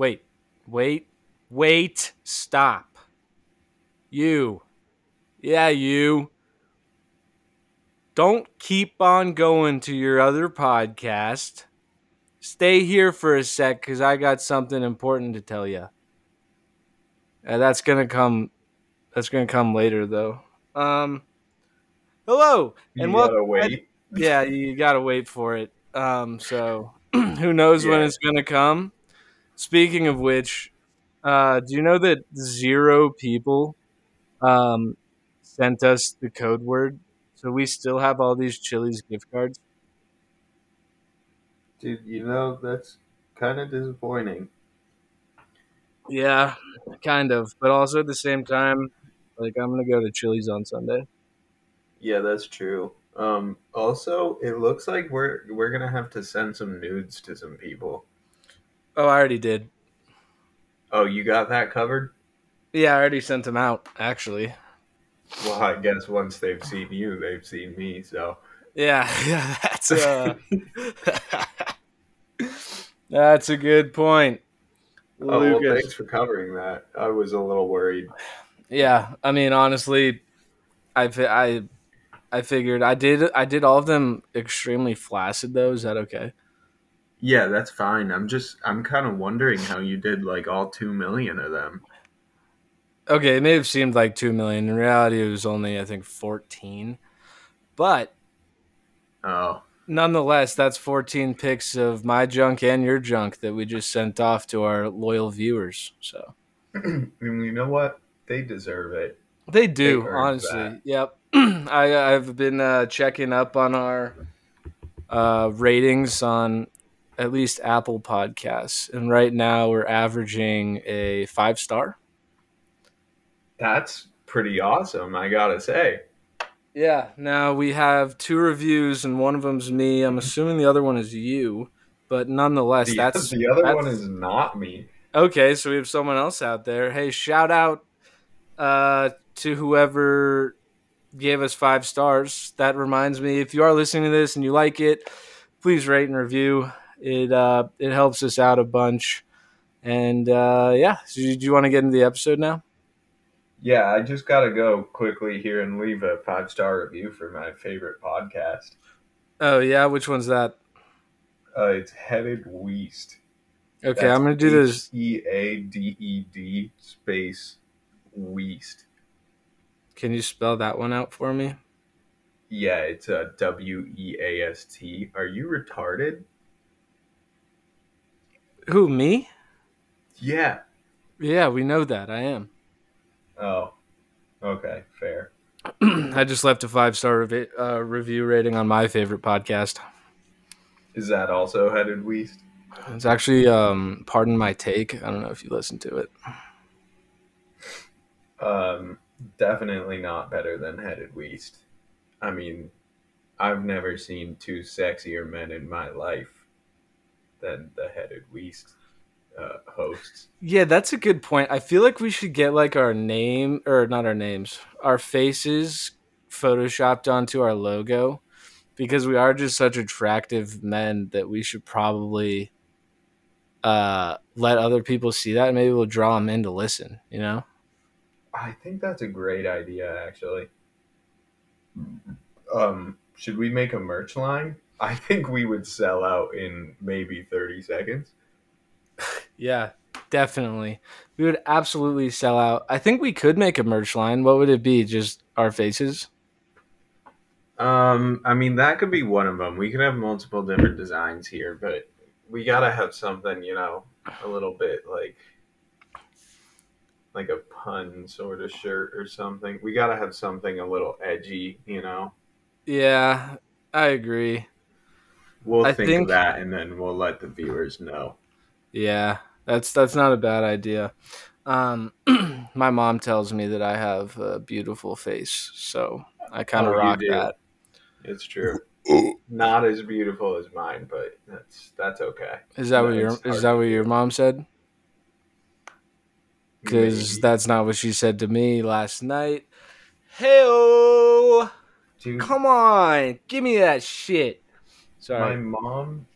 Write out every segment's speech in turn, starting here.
Wait, wait, wait, stop. You. Yeah, you. Don't keep on going to your other podcast. Stay here for a sec because I got something important to tell you. And that's gonna come. That's gonna come later, though. Um, hello You and gotta welcome. wait. Yeah, you gotta wait for it. Um, so who knows when it's gonna come? Speaking of which, uh, do you know that zero people um, sent us the code word? So we still have all these Chili's gift cards. Dude, you know, that's kind of disappointing. Yeah, kind of, but also at the same time, like I'm gonna go to Chili's on Sunday. Yeah, that's true. Um, also, it looks like we're we're gonna have to send some nudes to some people. Oh, I already did. Oh, you got that covered? Yeah, I already sent them out. Actually, Well, I guess once they've seen you, they've seen me. So yeah, yeah, that's uh, that's a good point. Oh, well, thanks for covering that. I was a little worried. Yeah, I mean, honestly, I I I figured I did I did all of them extremely flaccid though. Is that okay? Yeah, that's fine. I'm just I'm kind of wondering how you did like all two million of them. Okay, it may have seemed like two million. In reality, it was only I think fourteen, but Oh, nonetheless, that's fourteen pics of my junk and your junk that we just sent off to our loyal viewers. So and you know what? They deserve it. they do, They honestly. that. Yep, I I've been uh, checking up on our uh, ratings on at least Apple Podcasts, and right now we're averaging a five star. That's pretty awesome. I gotta say. Yeah. Now we have two reviews, and one of them's me. I'm assuming the other one is you, but nonetheless, The, that's the other that's- one is not me. okay. So we have someone else out there. Hey, shout out uh, to whoever gave us five stars. That reminds me, if you are listening to this and you like it, please rate and review. It uh, it helps us out a bunch. And uh, yeah, so do you want to get into the episode now? Yeah, I just gotta go quickly here and leave a five star review for my favorite podcast. Oh yeah, which one's that? Uh, it's Headed Weast. Okay, I'm gonna do this. E A D E D space Weast. Can you spell that one out for me? Yeah, it's a W E A S T. Are you retarded? Who me? Yeah. Yeah, we know that. I am. Oh. Okay, fair. I just left a five star uh, review rating on my favorite podcast. Is that also Headed Weast? It's actually, um, pardon my take. I don't know if you listened to it. Um, definitely not better than Headed Weast. I mean, I've never seen two sexier men in my life than the Headed Weast uh, hosts. Yeah, that's a good point. I feel like we should get like our name or not our names, our faces photoshopped onto our logo because we are just such attractive men that we should probably uh let other people see that and maybe we'll draw them in to listen, you know? I think that's a great idea, actually. Um, should we make a merch line? I think we would sell out in maybe 30 seconds. Yeah, definitely. We would absolutely sell out. I think we could make a merch line. What would it be? Just our faces? Um, I mean, that could be one of them. We could have multiple different designs here, but we gotta have something, you know, a little bit like like a pun sort of shirt or something. We gotta have something a little edgy, you know. Yeah, I agree. We'll I think, think- of that and then we'll let the viewers know. Yeah, that's that's not a bad idea. Um, my mom tells me that I have a beautiful face, so I kind of Oh, rock that. It's true. Not as beautiful as mine, but that's that's okay. Is that what your is that what your mom said? Because that's not what she said to me last night. Hey, come on, give me that shit. My mom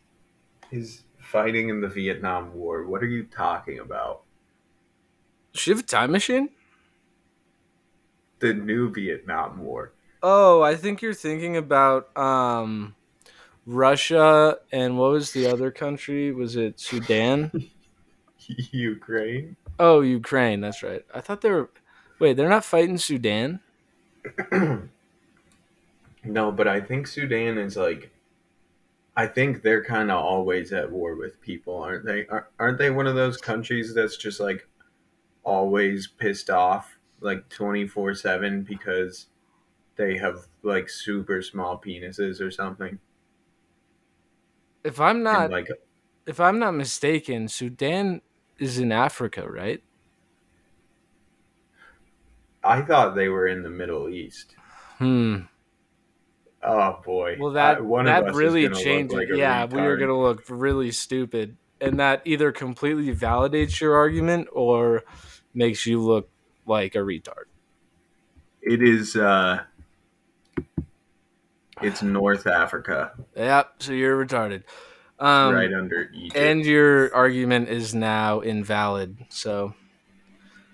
is fighting in the Vietnam War. What are you talking about? Does she have a time machine? The new Vietnam War. Oh, I think you're thinking about um, Russia and what was the other country? Was it Sudan? Ukraine. Oh, Ukraine. That's right. I thought they were. Wait, they're not fighting Sudan. no, but I think Sudan is like. I think they're kind of always at war with people, aren't they? Aren't they one of those countries that's just like always pissed off, like twenty four seven, because they have like super small penises or something? If I'm not And, like if I'm not mistaken, Sudan is in Africa, right? I thought they were in the Middle East. Hmm. Oh boy. Well, that that really. Look like yeah, we are gonna look really stupid, and that either completely validates your argument or makes you look like a retard. It is. uh It's North Africa, Yep. So you're retarded. Um, right under Egypt. and your argument is now invalid. So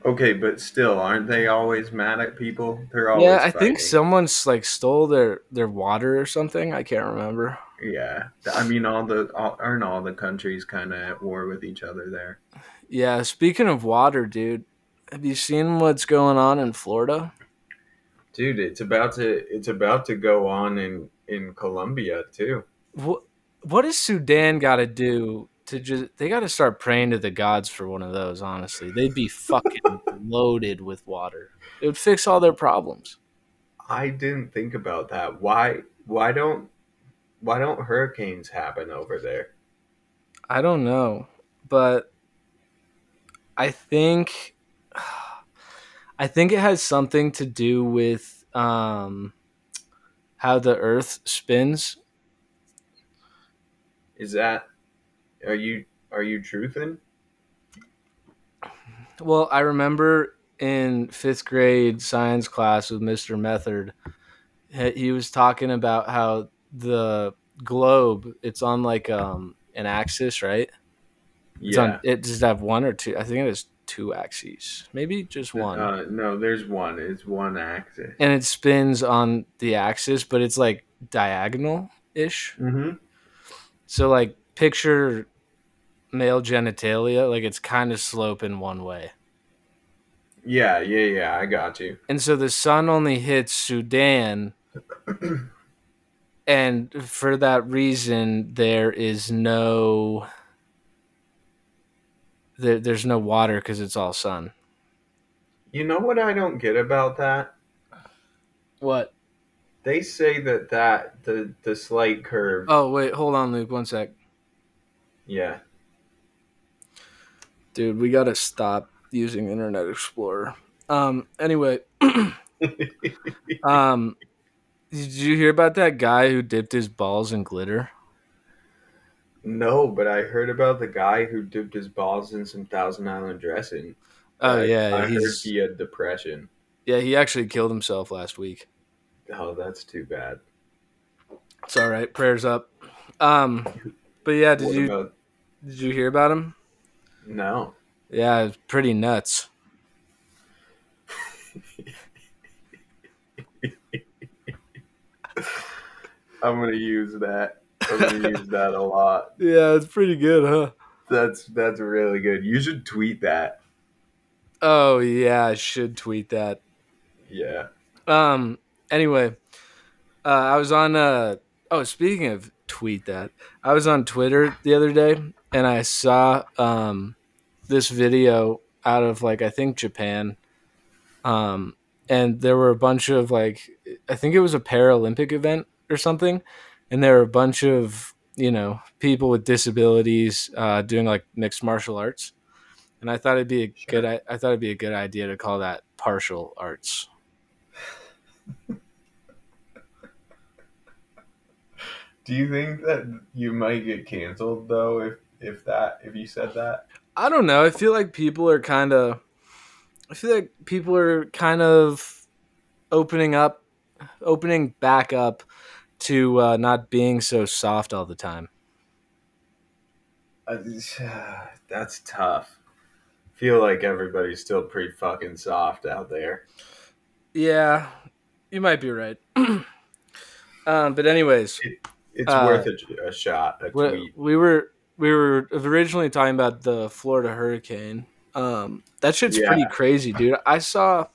okay, but still, aren't they always mad at people? They're always. yeah, I think someone's like stole their their water or something. I can't remember. Yeah, I mean, all the all, aren't all the countries kind of at war with each other there? Yeah. Speaking of water, dude, have you seen what's going on in Florida? Dude, it's about to it's about to go on in in Colombia too. What what does Sudan got to do to just? They got to start praying to the gods for one of those. Honestly, they'd be fucking loaded with water. It would fix all their problems. I didn't think about that. Why why don't why don't hurricanes happen over there? I don't know, but I think I think it has something to do with um, how the Earth spins. Is that are you are you truthing? Well, I remember in fifth grade science class with Mr. Method, he was talking about how the globe it's on like um an axis, right? It's Yeah. on it does it have one or two? I think it has two axes, maybe just one. Uh, no, there's one. It's one axis. and it spins on the axis, but it's like diagonal ish. Mm-hmm. So like picture male genitalia, like it's kind of sloping one way. Yeah, yeah, yeah. I got you. And so the sun only hits Sudan and for that reason there is no there, there's no water because it's all sun. You know what I don't get about that? What? They say that that the the slight curve. Oh wait, hold on, Luke. One sec, Yeah. Dude. We gotta stop using Internet Explorer. Um. Anyway, um, did you hear about that guy who dipped his balls in glitter? no, but I heard about the guy who dipped his balls in some Thousand Island dressing. Oh I- yeah, I heard he had depression. yeah he actually killed himself last week. Oh, that's too bad. It's all right. Prayers up. Um, but yeah, did what you about did you hear about him? No? Yeah, it's pretty nuts. I'm gonna use that. I'm gonna use that a lot. Yeah, it's pretty good, huh? That's that's really good. You should tweet that. Oh yeah, I should tweet that. Yeah. Um. Anyway, uh, I was on. Uh, oh, speaking of tweet that, I was on Twitter the other day and I saw um, this video out of like I think Japan. Um, and there were a bunch of like I think it was a Paralympic event or something, and there were a bunch of you know people with disabilities uh, doing like mixed martial arts. And I thought it'd be a Sure. good. I, I thought it'd be a good idea to call that partial arts. Do you think that you might get canceled though if if that if you said that? I don't know. I feel like people are kind of. I feel like people are kind of opening up, opening back up to uh, not being so soft all the time. Uh, that's tough. Feel like everybody's still pretty fucking soft out there. Yeah, you might be right. um, but anyways, It's Uh, worth a, a shot, a we were we were originally talking about the Florida hurricane. Um, that shit's Yeah. pretty crazy, dude. I saw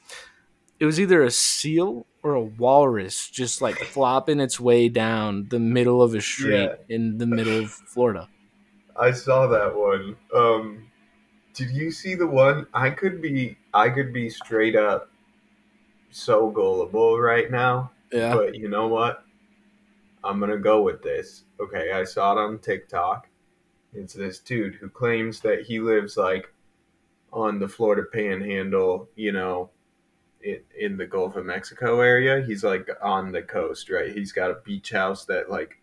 it was either a seal or a walrus just like flopping its way down the middle of a street Yeah. in the middle of Florida. I saw that one. Um, did you see the one? I could be, I could be straight up so gullible right now. Yeah. But you know what? I'm gonna go with this. Okay, I saw it on TikTok. It's this dude who claims that he lives like on the Florida Panhandle, you know, in, in the Gulf of Mexico area. He's like on the coast, right? He's got a beach house that like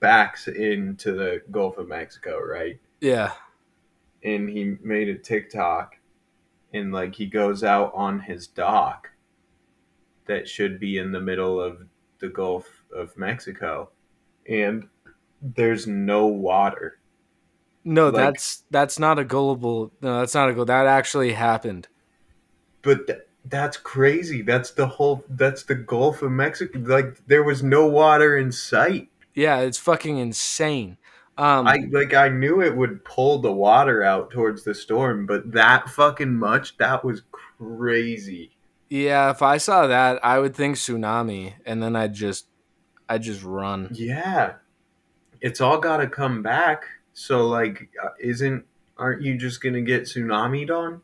backs into the Gulf of Mexico, right? Yeah. and he made a TikTok and like he goes out on his dock that should be in the middle of the Gulf of Mexico and there's no water. No, Like- that's that's not a gullible. No, that's not a goal. That actually happened. But th- that's crazy. That's the whole that's the Gulf of Mexico. Like there was no water in sight. Yeah, it's fucking insane. Um, I like I knew it would pull the water out towards the storm, but that fucking much that was crazy. yeah, if I saw that, I would think tsunami, and then I'd just, I'd just run. Yeah, it's all got to come back. So like, uh, isn't aren't you just gonna get tsunamied on?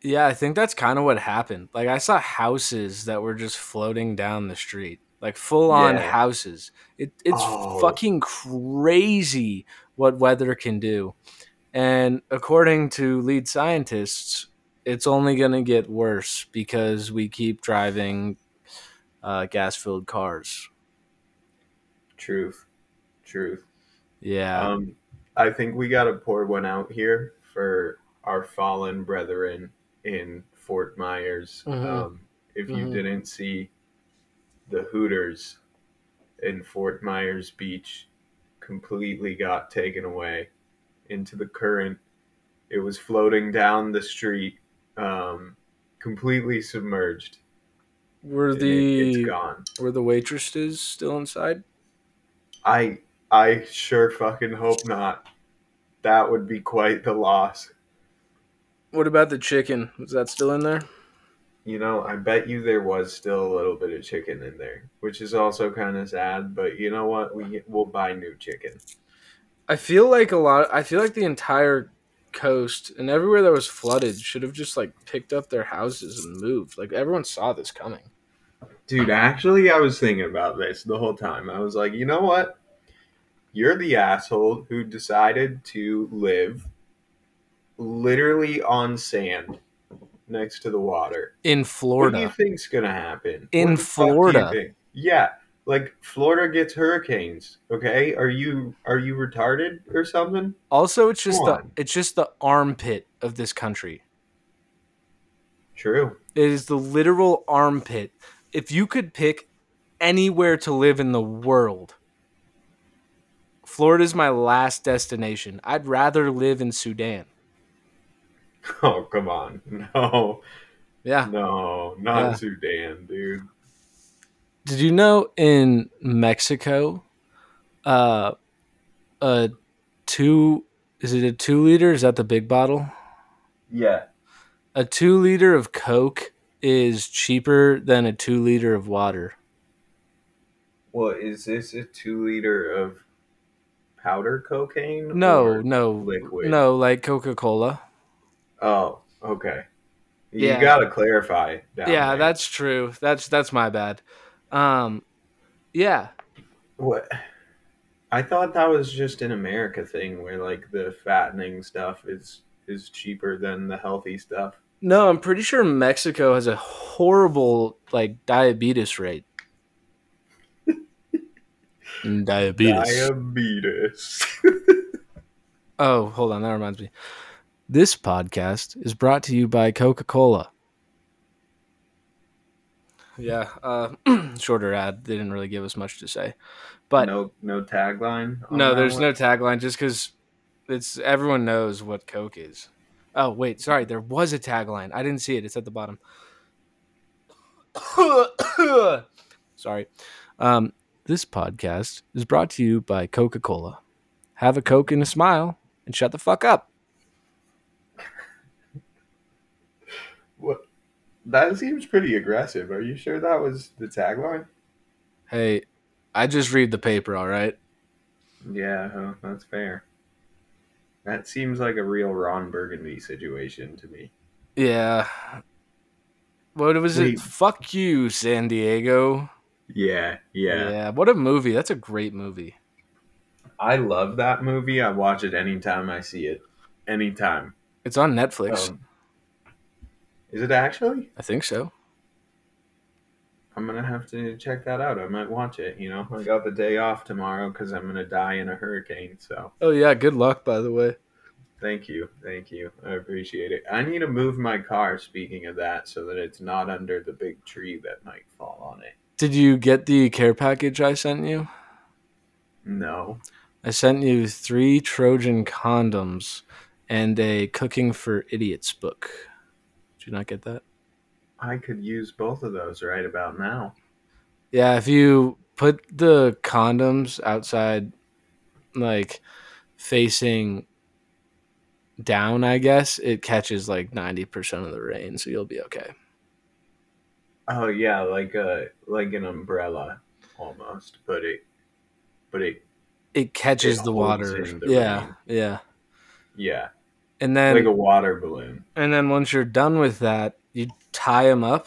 Yeah, I think that's kind of what happened. Like I saw houses that were just floating down the street, like full on Yeah. houses. It, it's Oh. fucking crazy what weather can do. And according to lead scientists, it's only going to get worse because we keep driving uh, gas-filled cars. Truth, truth. Yeah. Um, I think we got to pour one out here for our fallen brethren in Fort Myers. Mhm. Um, if you Mhm. didn't see the Hooters in Fort Myers Beach, completely got taken away into the current. It was floating down the street, um, completely submerged. were and it, it's the gone. were the waitresses still inside? I I sure fucking hope not. That would be quite the loss. What about the chicken? Was that still in there? You know, I bet you there was still a little bit of chicken in there, which is also kind of sad. But you know what? We we'll buy new chicken. I feel like a lot. I feel like the entire coast and everywhere that was flooded should have just like picked up their houses and moved. Like everyone saw this coming. Dude, actually, I was thinking about this the whole time. I was like, you know what? You're the asshole who decided to live literally on sand next to the water. In Florida. What do you think's gonna happen In What the fuck do you Florida. Yeah, like Florida gets hurricanes. Okay, are you are you retarded or something? also it's just Come the on. it's just the armpit of this country. True. It is the literal armpit. If you could pick anywhere to live in the world, Florida's my last destination. I'd rather live in Sudan. Oh come on, no, Yeah. no, not Yeah. Sudan, dude. Did you know in Mexico, uh, a two is it a two liter? Is that the big bottle? Yeah. A two liter of Coke is cheaper than a two liter of water. Well, is this a two liter of powder cocaine? No, no, liquid. no, like Coca Cola. Oh, okay. You Yeah. gotta clarify. Down Yeah, there. that's true. That's that's my bad. Um, yeah, what. I thought that was just an America thing, where like the fattening stuff is is cheaper than the healthy stuff. no, I'm pretty sure Mexico has a horrible like diabetes rate. Diabetes. Diabetes. Oh, hold on. That reminds me. This podcast is brought to you by Coca Cola. yeah. Uh, shorter ad. They didn't really give us much to say, but no, no tagline. no, there's one? no tagline. Just because it's everyone knows what Coke is. Oh wait, sorry. There was a tagline. I didn't see it. It's at the bottom. sorry. Um, this podcast is brought to you by Coca Cola. Have a Coke and a smile, and shut the fuck up. What? That seems pretty aggressive. Are you sure that was the tagline? Hey, I just read the paper. All right. Yeah, that's fair. That seems like a real Ron Burgundy situation to me. Yeah. What was Wait. it? Fuck you, San Diego. Yeah, yeah, Yeah, What a movie. That's a great movie. I love that movie. I watch it anytime I see it. Anytime. It's on Netflix. Um, is it actually? I think so. I'm gonna have to check that out. I might watch it. You know, I got the day off tomorrow because I'm gonna die in a hurricane. So Oh yeah, good luck by the way. thank you, thank you. I appreciate it. I need to move my car. Speaking of that, so that it's not under the big tree that might fall on it. Did you get the care package I sent you? No, I sent you three Trojan condoms and a Cooking for Idiots book. Did you not get that? I could use both of those right about now. Yeah, if you put the condoms outside, like facing down, I guess it catches like ninety percent of the rain, so you'll be okay. Oh yeah, like a like an umbrella almost, but it, but it, It catches It the water. the Yeah, rain. yeah. yeah, And then like a water balloon. and then once you're done with that, you tie them up,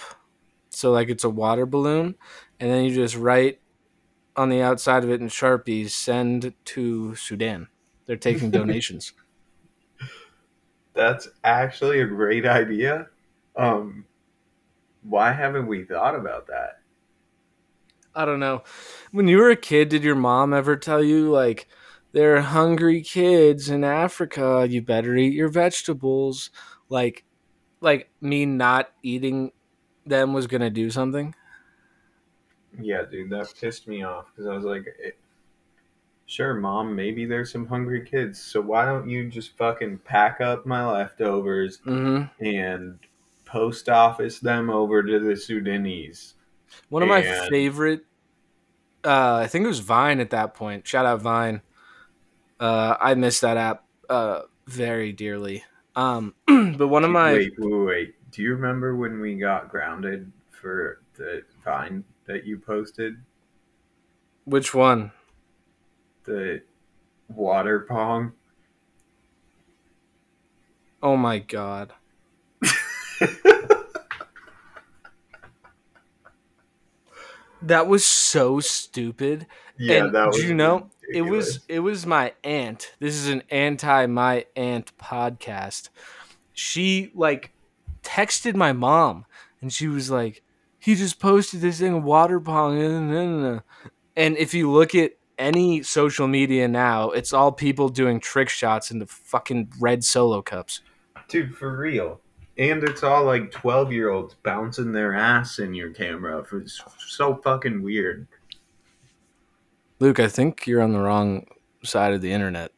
so like it's a water balloon, and then you just write on the outside of it in sharpies, "Send to Sudan." They're taking donations. That's actually a great idea. Um, why haven't we thought about that? I don't know. When you were a kid, did your mom ever tell you like there are hungry kids in Africa, you better eat your vegetables? Like like me not eating them was going to do something? Yeah, dude, that pissed me off because I was like, it, sure, mom, maybe there's some hungry kids. So why don't you just fucking pack up my leftovers Mhm. and post office them over to the Sudanese? One of my favorite uh I think it was Vine at that point. Shout out Vine. Uh I miss that app uh very dearly. Um but one of my Wait, wait, wait. Do you remember when we got grounded for the Vine that you posted? which one? The water pong? Oh my god. That was so stupid. yeah, and that was do you know it was it was my aunt. This is an anti my aunt podcast. She like texted my mom and she was like, he just posted this thing water pong and if you look at any social media now, it's all people doing trick shots into fucking red solo cups. Dude, for real. And it's all like 12 year olds bouncing their ass in your camera. It's so fucking weird. Luke, I think you're on the wrong side of the internet.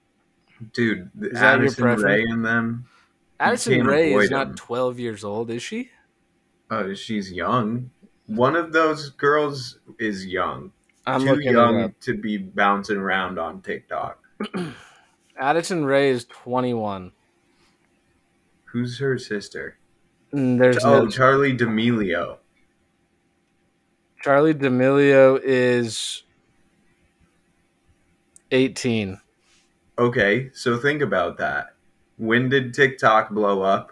Dude, Is that your Addison? Rae and them, Addison Rae is not him. 12 years old, is she? uh, she's young. One of those girls is young. I'm Too young to be bouncing around on TikTok. Addison Rae is 21. Who's her sister? Mm, There's oh, no Charli D'Amelio. Charli D'Amelio is 18. Okay, so think about that. When did TikTok blow up?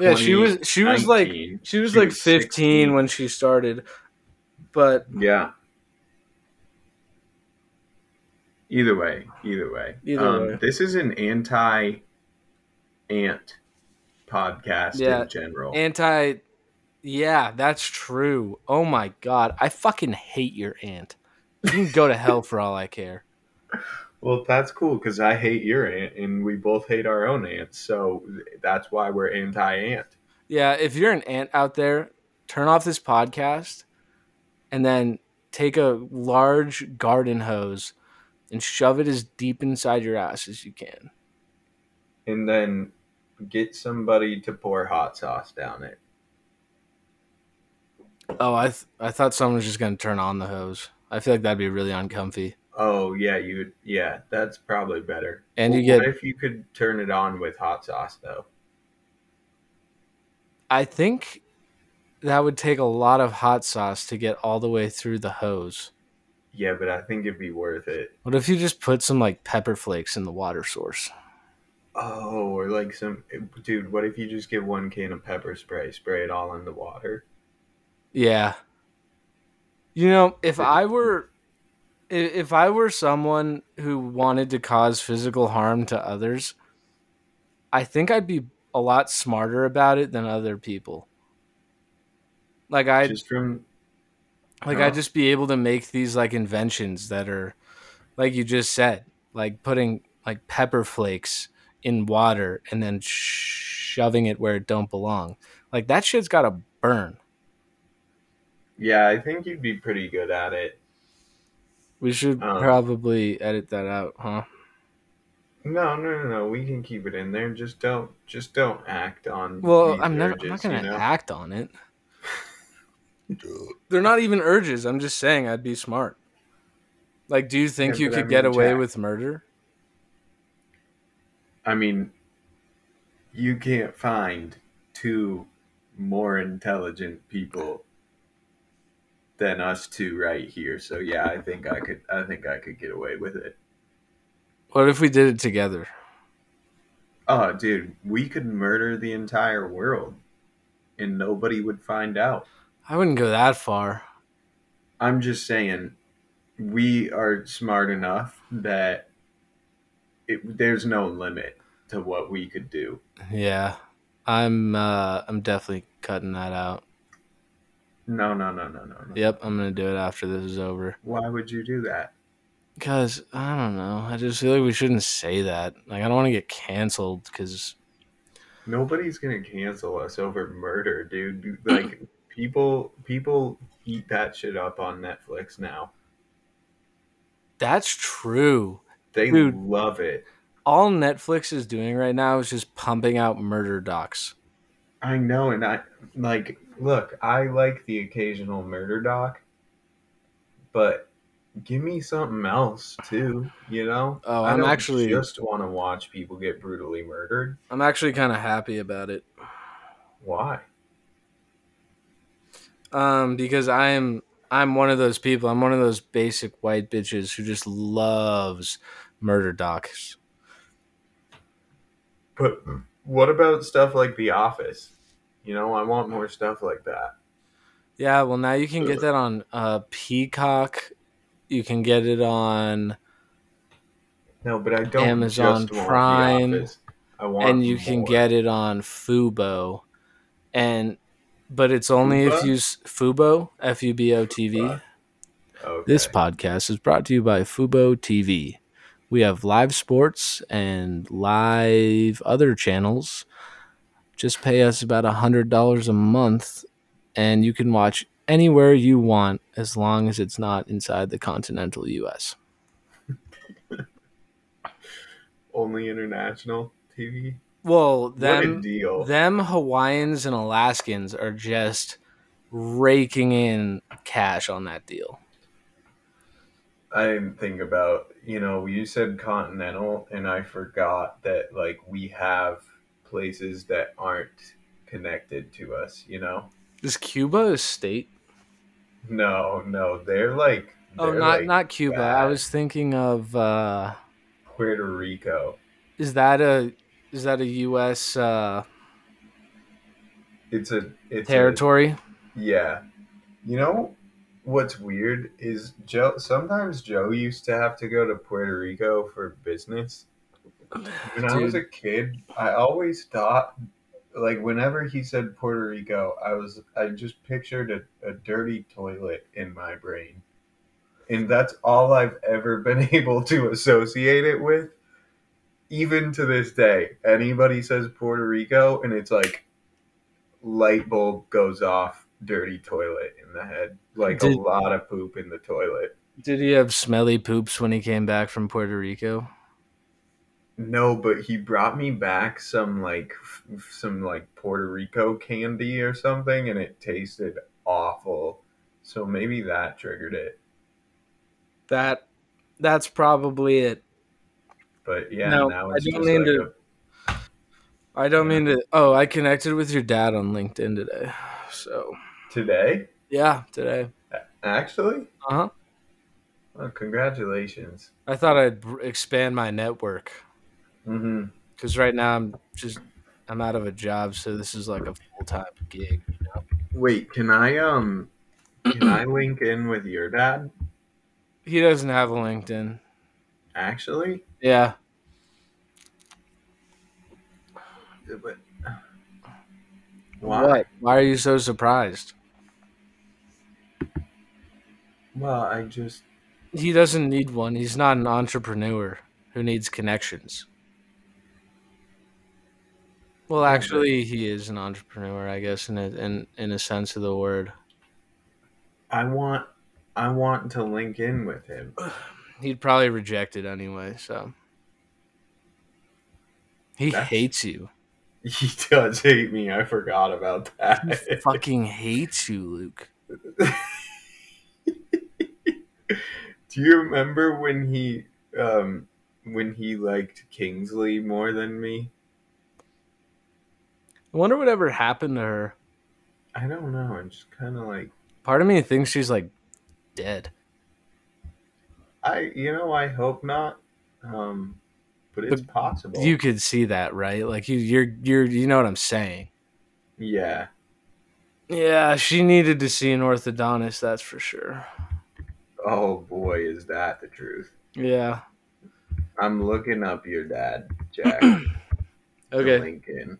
Yeah, she was she was like she was She like was 15 16. when she started. But Yeah. Either way, either way. Either um, way. This is an anti ant podcast Yeah, in general. anti Yeah, that's true. Oh my god, I fucking hate your aunt. You can go to hell for all I care. well, that's cool because I hate your aunt and we both hate our own ants. So that's why we're anti ant. Yeah, if you're an aunt out there, turn off this podcast and then take a large garden hose and shove it as deep inside your ass as you can. And then get somebody to pour hot sauce down it. Oh, I th- I thought someone was just gonna turn on the hose. I feel like that'd be really uncomfy. Oh yeah, you would. Yeah, that's probably better. And you get- What if you could turn it on with hot sauce though? I think that would take a lot of hot sauce to get all the way through the hose. Yeah, but I think it'd be worth it. What if you just put some like pepper flakes in the water source? Oh, or like some dude. What if you just get one can of pepper spray, spray it all in the water? Yeah. You know, if I were if I were someone who wanted to cause physical harm to others, I think I'd be a lot smarter about it than other people. Like I just from like. I'd just be able to make these like inventions that are like you just said, like putting like pepper flakes in water and then shoving it where it don't belong. Like that shit's got to burn. yeah, I think you'd be pretty good at it. We should Um, probably edit that out, huh? No, no, no, no. We can keep it in there. Just don't, just don't act on. It. Well, these I'm never. I'm not gonna you know? act on it. They're not even urges. I'm just saying I'd be smart. Like, do you think Yeah, you but I could get away Jack- with murder? I mean, you can't find two more intelligent people than us two right here. So yeah, I think I could. I think I could get away with it. What if we did it together? Oh, dude, we could murder the entire world, and nobody would find out. I wouldn't go that far. I'm just saying, we are smart enough that it, there's no limit to what we could do. Yeah, I'm. uh I'm definitely cutting that out. No, no, no, no, no, no. Yep, I'm gonna do it after this is over. Why would you do that? Cause I don't know. I just feel like we shouldn't say that. Like I don't want to get canceled. Cause Nobody's gonna cancel us over murder, dude. Like people, people eat that shit up on Netflix now. that's true. They Dude. love it. All Netflix is doing right now is just pumping out murder docs. I know, and I like. Look, I like the occasional murder doc, but give me something else too. You know? Oh, I I'm don't actually- just want to watch people get brutally murdered. I'm actually kind of happy about it. Why? Um, because I'm I'm one of those people. I'm one of those basic white bitches who just loves murder docs. But what about stuff like The Office? You know, I want more stuff like that. Yeah, well now you can get that on uh Peacock. You can get it on No, but I don't Amazon Prime, The I want and you can more. get it on Fubo. And but it's only if you s- Fubo, F U B O T V. Fubo. Okay. This podcast is brought to you by Fubo TV. We have live sports and live other channels. Just pay us about a hundred dollars a month, and you can watch anywhere you want as long as it's not inside the continental U.S. only international TV. Well, them them Hawaiians and Alaskans are just raking in cash on that deal. I didn't think about you know you said continental, and I forgot that like we have places that aren't connected to us. You know, Is Cuba a state? no, no, they're like Oh, they're not like not Cuba. I was thinking of. uh Puerto Rico. Is that a is that a U.S. Uh, It's a it's a, territory? Yeah. You know what's weird is Joe sometimes Joe used to have to go to Puerto Rico for business. When I was a kid, I always thought like whenever he said Puerto Rico, I was I just pictured a, a dirty toilet in my brain. And that's all I've ever been able to associate it with. Even to this day, anybody says Puerto Rico and it's like light bulb goes off dirty toilet in the head, like Did- a lot of poop in the toilet. Did he have smelly poops when he came back from Puerto Rico? No, but he brought me back some like f- some like Puerto Rico candy or something, and it tasted awful. So maybe that triggered it. That that's probably it. But yeah, No, now I don't just mean like to- I don't mean to. Oh, I connected with your dad on LinkedIn today. So today. yeah, today. Actually, Uh huh. well, congratulations. I thought I'd expand my network Mm-hmm. because right now I'm just I'm out of a job, so this is like a full time gig. Wait, can I um, can I link in with your dad? He doesn't have a LinkedIn. Actually, Yeah, but why? What? Why are you so surprised? Well, I just He doesn't need one. He's not an entrepreneur who needs connections. Well, actually, he is an entrepreneur, I guess, in a, in in a sense of the word. I want I want to link in with him. He'd probably reject it anyway. So he That's- hates you. He does hate me. I forgot about He that. fucking hates you, Luke. Do you remember when he um when he liked Kingsley more than me? I wonder whatever happened to her. I don't know. I'm just kind of like Part of me thinks she's like dead. I you know I hope not. Um but it's But possible. You could see that, right? Like you, you're, you're, you know what I'm saying. yeah. Yeah, she needed to see an orthodontist. That's for sure. Oh boy, is that the truth. Yeah. I'm looking up your dad, Jack. Okay. LinkedIn.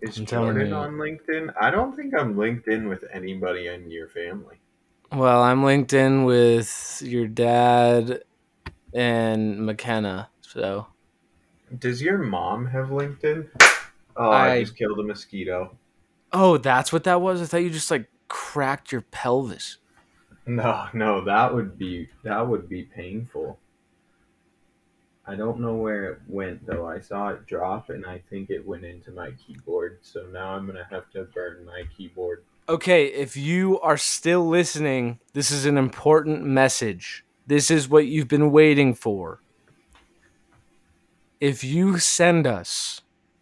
Is I'm Jordan on LinkedIn? I don't think I'm linked in with anybody in your family. Well, I'm linked in with your dad and McKenna. So Does your mom have LinkedIn? Oh, I, I- just killed a mosquito. Oh, that's what that was? I thought you just like cracked your pelvis. No, no, that would be that would be painful. I don't know where it went though. I saw it drop and I think it went into my keyboard. So now I'm gonna have to burn my keyboard. Okay, if you are still listening, this is an important message. This is what you've been waiting for. If you send us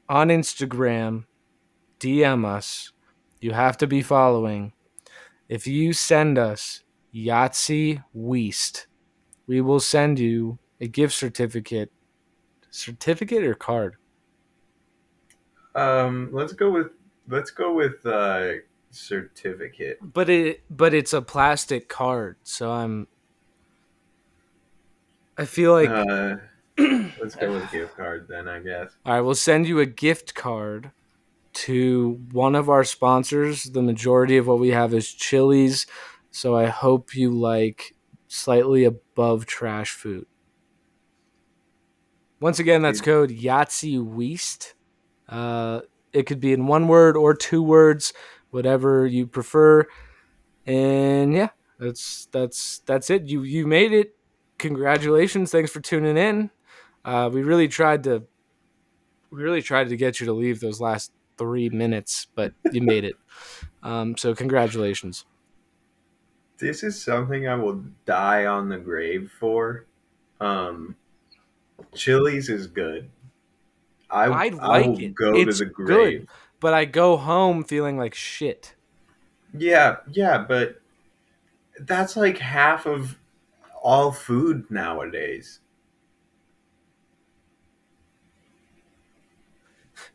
on Instagram, DM us, you have to be following. If you send us Yahtzee Weist, we will send you a gift certificate. Certificate or card? Um, let's go with let's go with uh certificate. But it but it's a plastic card, so I'm I feel like uh, let's go with gift card then, I guess. All right, we'll send you a gift card to one of our sponsors. The majority of what we have is Chili's, so I hope you like slightly above trash food. Once again, that's code Yahtzee Weast. Uh, it could be in one word or two words, whatever you prefer. And yeah, that's that's that's it. You you made it. Congratulations! Thanks for tuning in. Uh, we really tried to we really tried to get you to leave those last three minutes, but you made it. Um, so congratulations. This is something I will die on the grave for. Um, Chili's is good. I, I'd I like will it. go It's to the good. But I go home feeling like shit. Yeah, yeah, but that's like half of all food nowadays.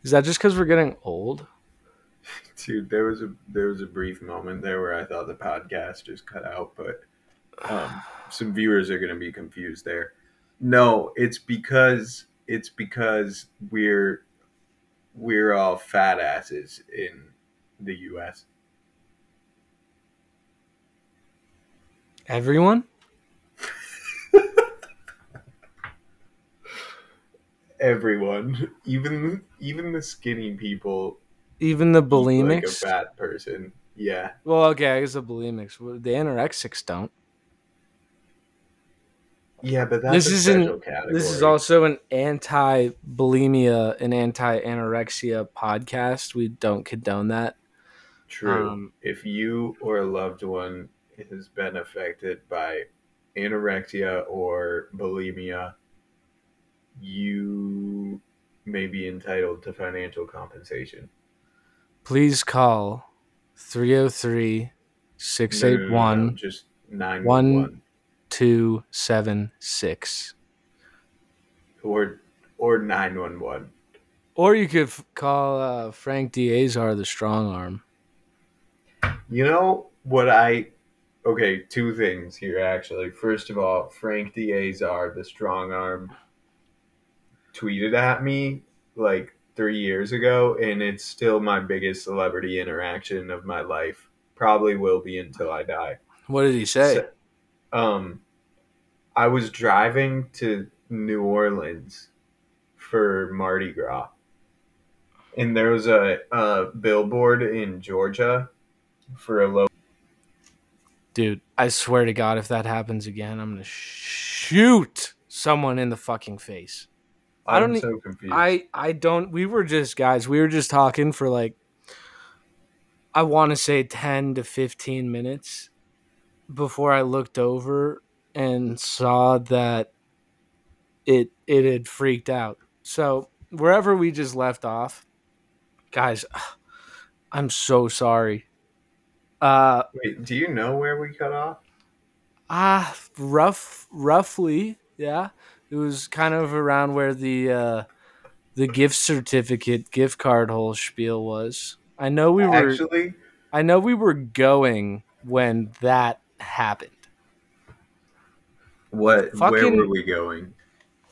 Is that just because we're getting old? Dude, there was a there was a brief moment there where I thought the podcast just cut out, but um, some viewers are going to be confused there. No, it's because it's because we're we're all fat asses in the U.S. Everyone? Everyone, even even the skinny people, Even the eat like a fat person. Yeah. Well, okay, I guess the bulimics, the anorexics don't. Yeah, but that's This a isn't- special category. This is also an anti bulimia and anti anorexia podcast. We don't condone that. true. um, if you or a loved one has been affected by anorexia or bulimia, you may be entitled to financial compensation. Please call 303 No, no, no, no, 681 just nine one one 276. or or nine one one. Or you could f- call uh, Frank D. Azar the strong arm. You know what I? Okay, two things here actually. First of all, Frank D. Azar, the strong arm, tweeted at me like three years ago, and it's still my biggest celebrity interaction of my life. Probably will be until I die. What did he say? So- um, I was driving to New Orleans for Mardi Gras, and there was a, a billboard in Georgia for a low. Dude, I swear to God, if that happens again, I'm going to shoot someone in the fucking face. I don't I'm so confused. I I don't. We were just guys. We were just talking for like, I want to say ten to fifteen minutes, before I looked over and saw that it it had freaked out. So wherever we just left off, guys, I'm so sorry. Uh, Wait, do you know where we cut off? ah, rough, roughly, yeah. It was kind of around where the uh, the gift certificate, gift card whole spiel was. I know we were. Actually, I know we were going when that happened. What? Where were we going?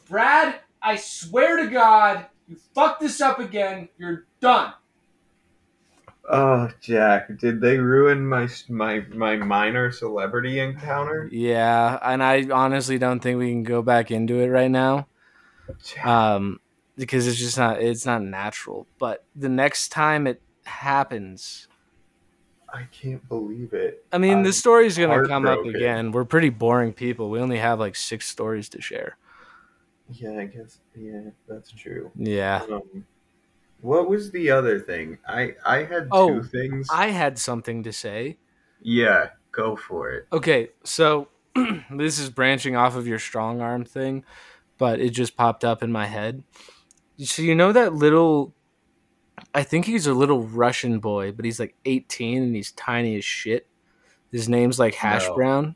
Brad, I swear to God, you fuck this up again. You're done. Oh, Jack, did they ruin my my my minor celebrity encounter? Yeah, and I honestly don't think we can go back into it right now. Jack, Um, because it's just not it's not natural. But the next time it happens, I can't believe it. I mean, I'm the story's gonna come up again. We're pretty boring people. We only have like six stories to share. Yeah, I guess. Yeah, that's true. Yeah, Um, what was the other thing? I I had Oh, two things. I had something to say. yeah, go for it. Okay, so this is branching off of your strong arm thing, but it just popped up in my head. So you know that little I think he's a little Russian boy, but he's like 18 and he's tiny as shit. His name's like Hash No. Brown.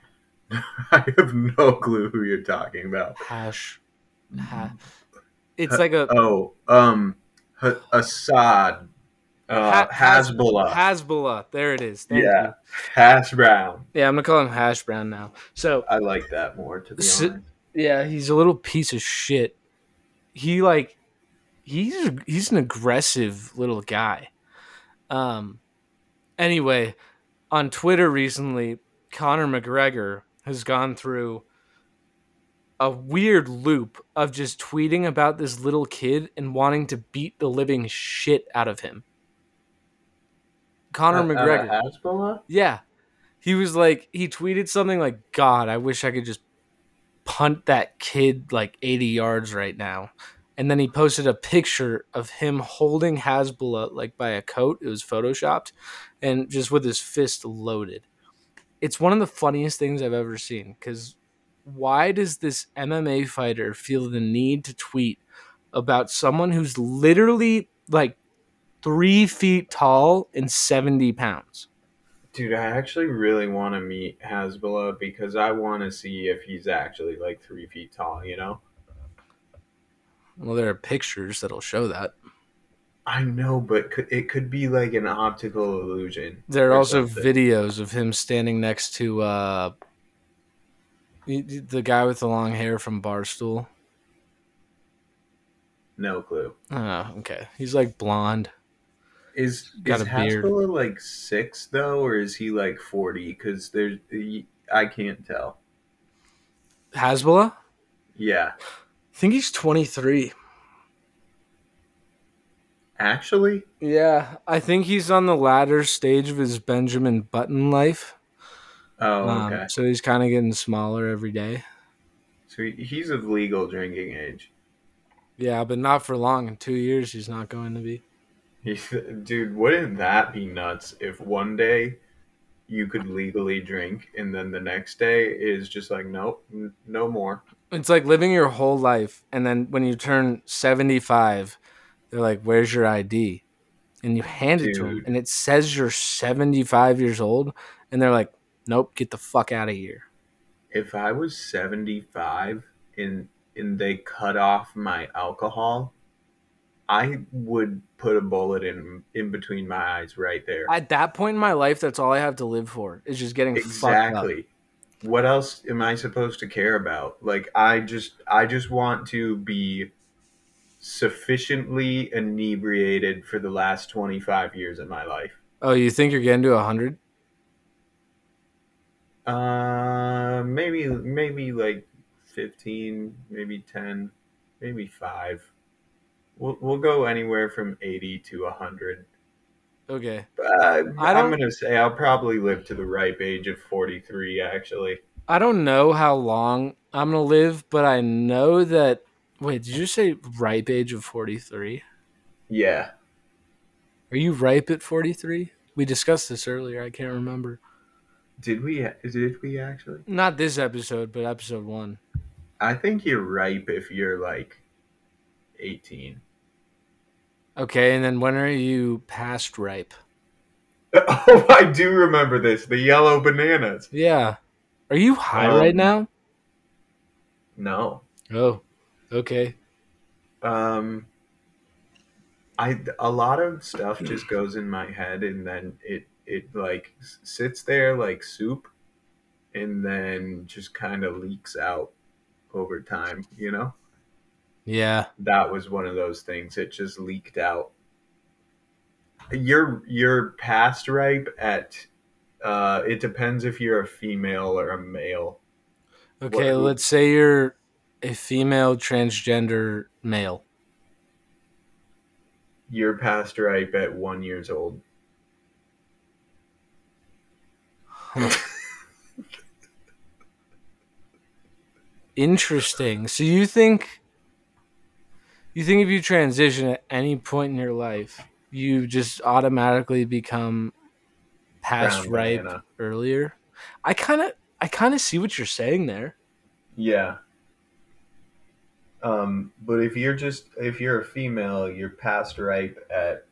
I have no clue who you're talking about. Hash. Ha- it's like a Oh, um, H- Assad, uh, Ha- Hasbulla, Hasbulla. There it is. Thank yeah, you. Hash Brown. Yeah, I'm gonna call him Hash Brown now. So I like that more, to be S- honest. Yeah, he's a little piece of shit. He like he's he's an aggressive little guy. Um anyway, on Twitter recently, Conor McGregor has gone through a weird loop of just tweeting about this little kid and wanting to beat the living shit out of him. Conor Uh, uh, McGregor. Hasbulla? Yeah. He was like, he tweeted something like, God, I wish I could just punt that kid like 80 yards right now. And then he posted a picture of him holding Hasbulla like by a coat. It was photoshopped and just with his fist loaded. It's one of the funniest things I've ever seen because why does this MMA fighter feel the need to tweet about someone who's literally like three feet tall and 70 pounds? Dude, I actually really want to meet Hasbulla because I want to see if he's actually like three feet tall, you know? Well, there are pictures that'll show that. I know, but it could be like an optical illusion. There are also something. videos of him standing next to uh, the guy with the long hair from Barstool. No clue. Oh, okay. He's like blonde. Is Got is a beard. Hasbulla like six though, or is he like forty? Because there's I can't tell. Hasbulla? Yeah, think he's 23. Actually, Yeah, I think he's on the latter stage of his Benjamin Button life. oh Um, okay. so he's kind of getting smaller every day. So he's of legal drinking age. Yeah, but not for long. In two years, he's not going to be. He's, dude, wouldn't that be nuts if one day you could legally drink and then the next day is just like, nope, n- no more. It's like living your whole life, and then when you turn 75, they're like, Where's your ID? And you hand it to them, and it says you're 75 years old, and they're like, Nope, get the fuck out of here. If I was 75 and, and they cut off my alcohol, I would put a bullet in in between my eyes right there. At that point in my life, that's all I have to live for is just getting fucked up. exactly what else am i supposed to care about? Like i just i just want to be sufficiently inebriated for the last 25 years of my life. Oh, you think you're getting to 100? uh maybe maybe like 15 maybe 10 maybe 5 we'll, we'll go anywhere from 80 to 100 Okay. uh, I i'm gonna say i'll probably live to the ripe age of 43 actually I don't know how long I'm going to live, but I know that. Wait, did you say ripe age of 43? yeah Are you ripe at 43? We discussed this earlier. I can't remember. did we did we actually Not this episode, but episode one. I think you're ripe if you're like 18. Okay, and then when are you past ripe? Oh, I do remember this. The yellow bananas. Yeah. Are you high Um, right now? No. Oh, okay. Um I a lot of stuff just goes in my head and then it it like sits there like soup and then just kind of leaks out over time, you know? Yeah. That was one of those things. It just leaked out. You're you're past ripe at uh it depends if you're a female or a male. Okay, What- let's say you're a female transgender male. You're past ripe at one years old. Interesting. So you think you think if you transition at any point in your life, you just automatically become past Brown ripe banana. earlier? I kind of I kind of see what you're saying there. Yeah. Um, but if you're just if you're a female, you're past ripe at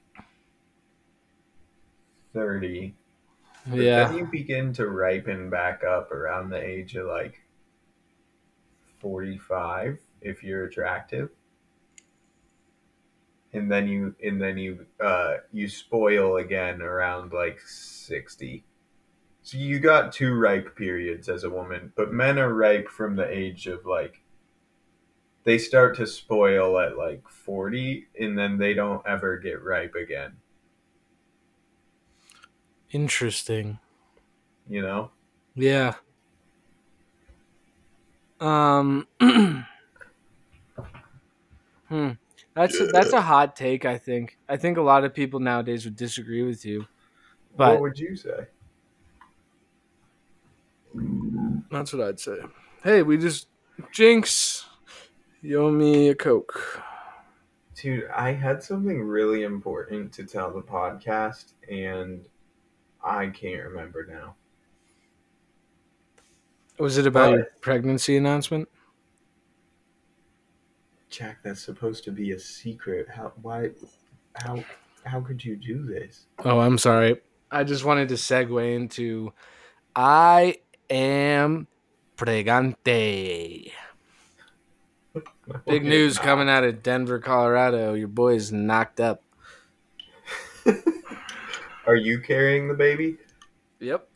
thirty. But Yeah. Then you begin to ripen back up around the age of like forty-five if you're attractive. And then you and then you uh you spoil again around like sixty. So you got two ripe periods as a woman, but men are ripe from the age of like they start to spoil at like 40 and then they don't ever get ripe again, Interesting. you know? Yeah. Um Hmm. That's a, that's a hot take, I think. I think a lot of people nowadays would disagree with you. But what would you say? That's what I'd say. Hey, we just Jinx, you owe me a coke. Dude, I had something really important to tell the podcast and I can't remember now. Was it about Uh, your pregnancy announcement? Jack, that's supposed to be a secret. How why how how could you do this? Oh, I'm sorry. I just wanted to segue into I am pregante. Big news coming out of Denver, Colorado. Your boy's knocked up. Are you carrying the baby? Yep.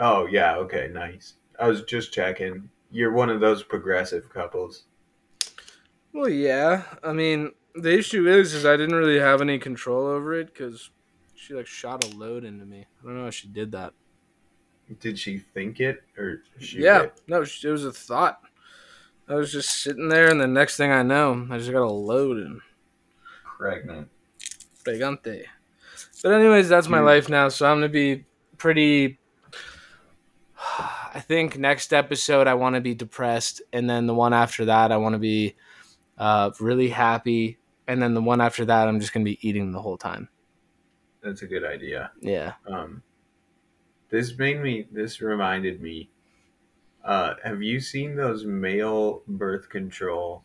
Oh yeah, okay, nice. I was just checking. You're one of those progressive couples. Well, yeah. I mean, the issue is, is I didn't really have any control over it because she like shot a load into me. I don't know how she did that. Did she think it or yeah, it? no, it was a thought. I was just sitting there, and the next thing I know, I just got a load, and Pregnant. Pregante. But anyways, that's my Dude. life now. So I'm gonna be pretty. I think next episode I want to be depressed, and then the one after that I want to be uh, really happy, and then the one after that I'm just gonna be eating the whole time. That's a good idea. Yeah. Um, this made me. This reminded me. Uh, have you seen those male birth control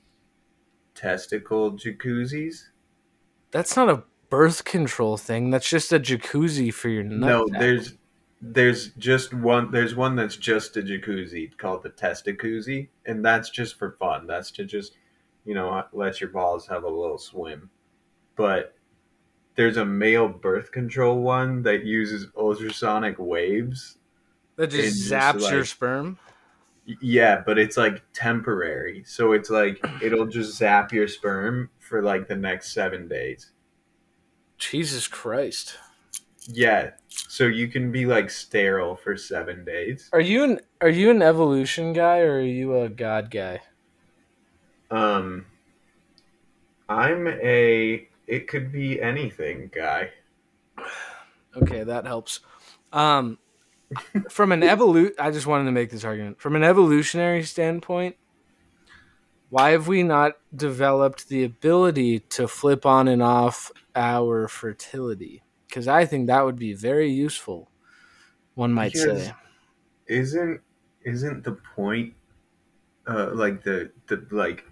testicle jacuzzis? That's not a birth control thing. That's just a jacuzzi for your No, nut. there's there's just one. There's one that's just a jacuzzi called the testicuzzi, and that's just for fun. That's to just you know let your balls have a little swim. But there's a male birth control one that uses ultrasonic waves that just it's just zaps your sperm. Yeah, but it's like temporary. So it's like it'll just zap your sperm for like the next seven days. Jesus Christ. Yeah. So you can be like sterile for seven days. Are you an Are you an evolution guy or are you a God guy? Um I'm a it could be anything guy. Okay, that helps. Um, from an evolu I just wanted to make this argument. From an evolutionary standpoint, why have we not developed the ability to flip on and off our fertility? Because I think that would be very useful. One might Because- say. Isn't isn't the point uh like the the like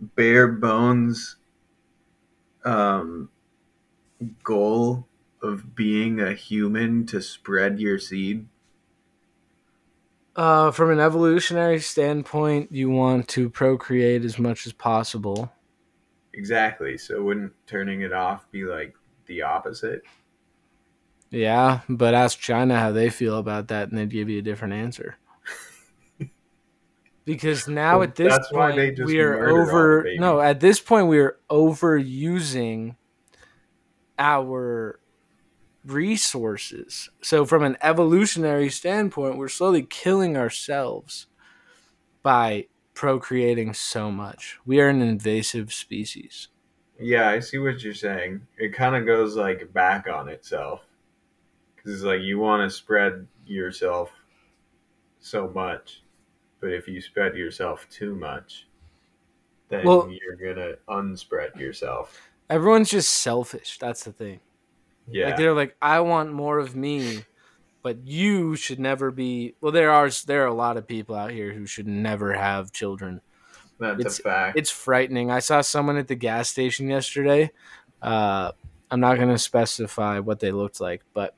bare bones um goal of being a human to spread your seed? Uh, from an evolutionary standpoint, you want to procreate as much as possible. Exactly. So wouldn't turning it off be like the opposite? Yeah, but ask China how they feel about that, and they'd give you a different answer. Because now at this that's point we are murder all the over. No, at this point we are overusing our resources. So from an evolutionary standpoint, we're slowly killing ourselves by procreating so much. We are an invasive species. Yeah, I see what you're saying. It kind of goes like back on itself. Cuz it's like you want to spread yourself so much, but if you spread yourself too much, then Well- you're going to unspread yourself. Everyone's just selfish. That's the thing. Yeah. Like they're like, I want more of me, but you should never be. Well, there are there are a lot of people out here who should never have children. That's it's- a fact. It's frightening. I saw someone at the gas station yesterday. Uh, I'm not going to specify what they looked like, but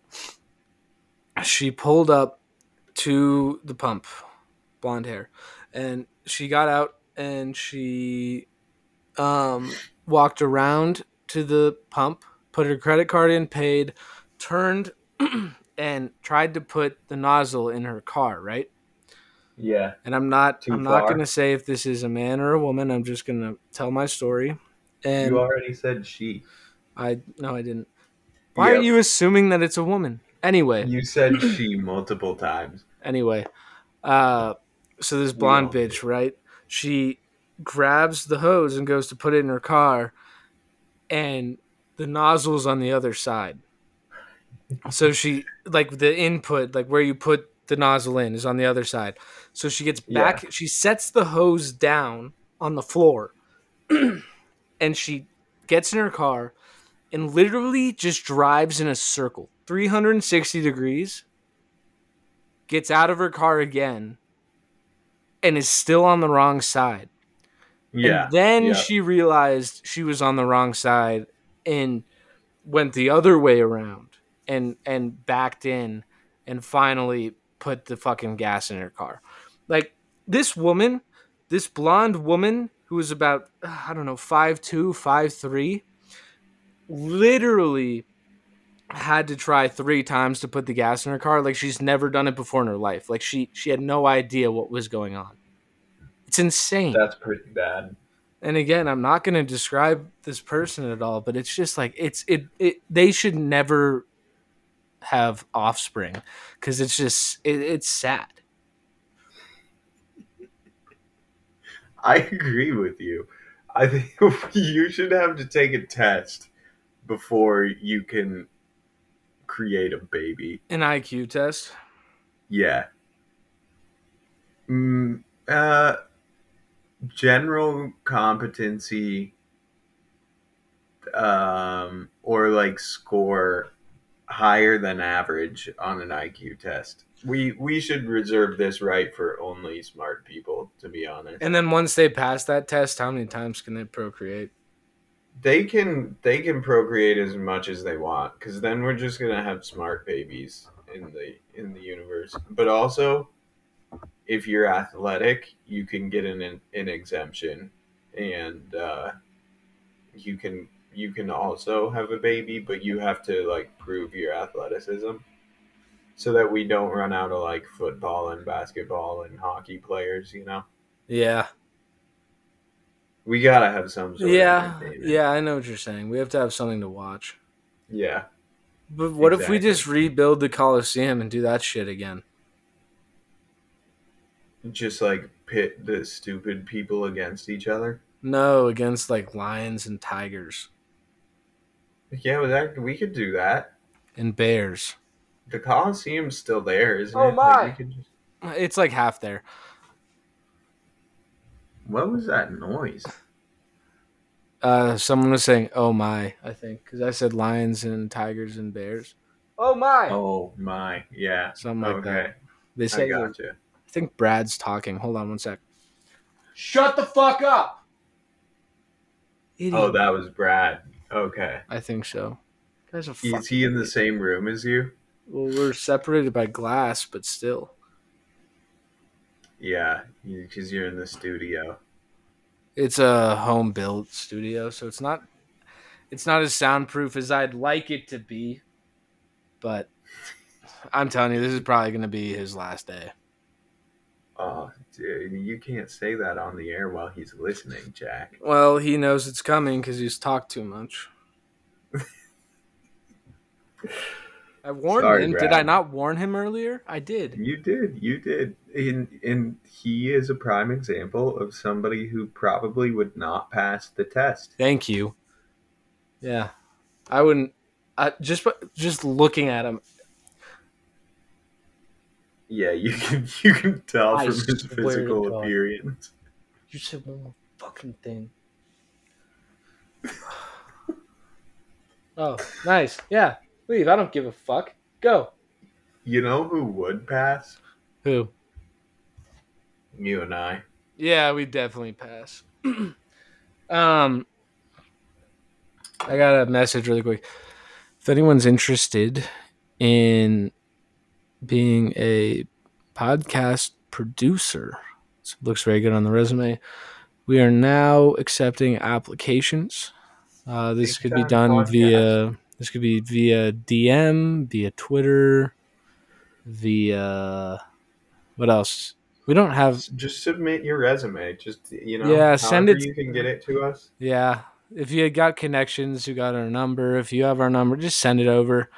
she pulled up to the pump, blonde hair, and she got out and she um, walked around to the pump, put her credit card in, paid, turned, and tried to put the nozzle in her car. Right. yeah. And I'm not. I'm not going to say if this is a man or a woman. I'm just going to tell my story. And you already said she. I no, I didn't. Why Yeah. are you assuming that it's a woman? Anyway, You said she multiple times. anyway, uh, so this blonde all bitch, right? She grabs the hose and goes to put it in her car, and the nozzle's on the other side. So she like the input, like where you put the nozzle in, is on the other side. So she gets back. She sets the hose down on the floor, and she gets in her car and literally just drives in a circle 360 degrees gets out of her car again and is still on the wrong side Yeah. and then yeah. she realized she was on the wrong side and went the other way around and and backed in and finally put the fucking gas in her car. Like this woman, this blonde woman who was about I don't know, 5'2, 5'3, literally had to try 3 times to put the gas in her car like she's never done it before in her life. Like she she had no idea what was going on. It's insane That's pretty bad. and again i'm not going to describe this person at all but it's just like it's it, it they should never have offspring because it's just it, it's sad I agree with you. I think you should have to take a test before you can create a baby. An IQ test. Yeah. Mm, uh, general competency, um, or like score higher than average on an IQ test. We we should reserve this right for only smart people, to be honest. And then once they pass that test, how many times can they procreate? They can they can procreate as much as they want because then we're just gonna have smart babies in the in the universe. But also, if you're athletic, you can get an an exemption, and uh, you can you can also have a baby, but you have to like prove your athleticism, so that we don't run out of like football and basketball and hockey players. You know, Yeah. We gotta have some sort Yeah. of. Yeah, I know what you're saying. We have to have something to watch. yeah. But what if we just rebuild the Coliseum and do that shit again? Just like pit the stupid people against each other. No, against like lions and tigers Yeah, but that we could do that. and bears. The Coliseum's still there, isn't Oh it? my. Like, we could just... It's like half there. What was that noise? Uh, someone was saying, "Oh my," I think, because I said lions and tigers and bears. Oh my! Oh my, yeah. Something like okay, that. They I say. I gotcha. think Brad's talking. Hold on one sec. Shut the fuck up. Idiot. Oh, that was Brad. Okay. I think so. Guys Is he in the idiots. same room as you? Well, we're separated by glass, but still. Yeah, because you're in the studio. It's a home built studio, so it's not it's not as soundproof as I'd like it to be. But I'm telling you, this is probably going to be his last day. Oh, dude, you can't say that on the air while he's listening, Jack. Well, he knows it's coming because he's talked too much. I warned Sorry, him. Did I not warn him earlier? I did. You did, you did. And, and he is a prime example of somebody who probably would not pass the test. Thank you. Yeah, I wouldn't. I, just just looking at him, Yeah, you can you can tell I from his physical appearance. you said one more fucking thing. oh, nice. Yeah, leave. I don't give a fuck. Go. You know who would pass? Who? You and I. Yeah, we definitely pass. um, I got a message really quick. If anyone's interested in being a podcast producer, this looks very good on the resume. We are now accepting applications. Uh, this Big could be done podcast. via this could be via DM, via Twitter, via what else? We don't have Just submit your resume. Just you know, Yeah, send it- You can get it to us. Yeah. If you got connections, you got our number. If you have our number, just send it over.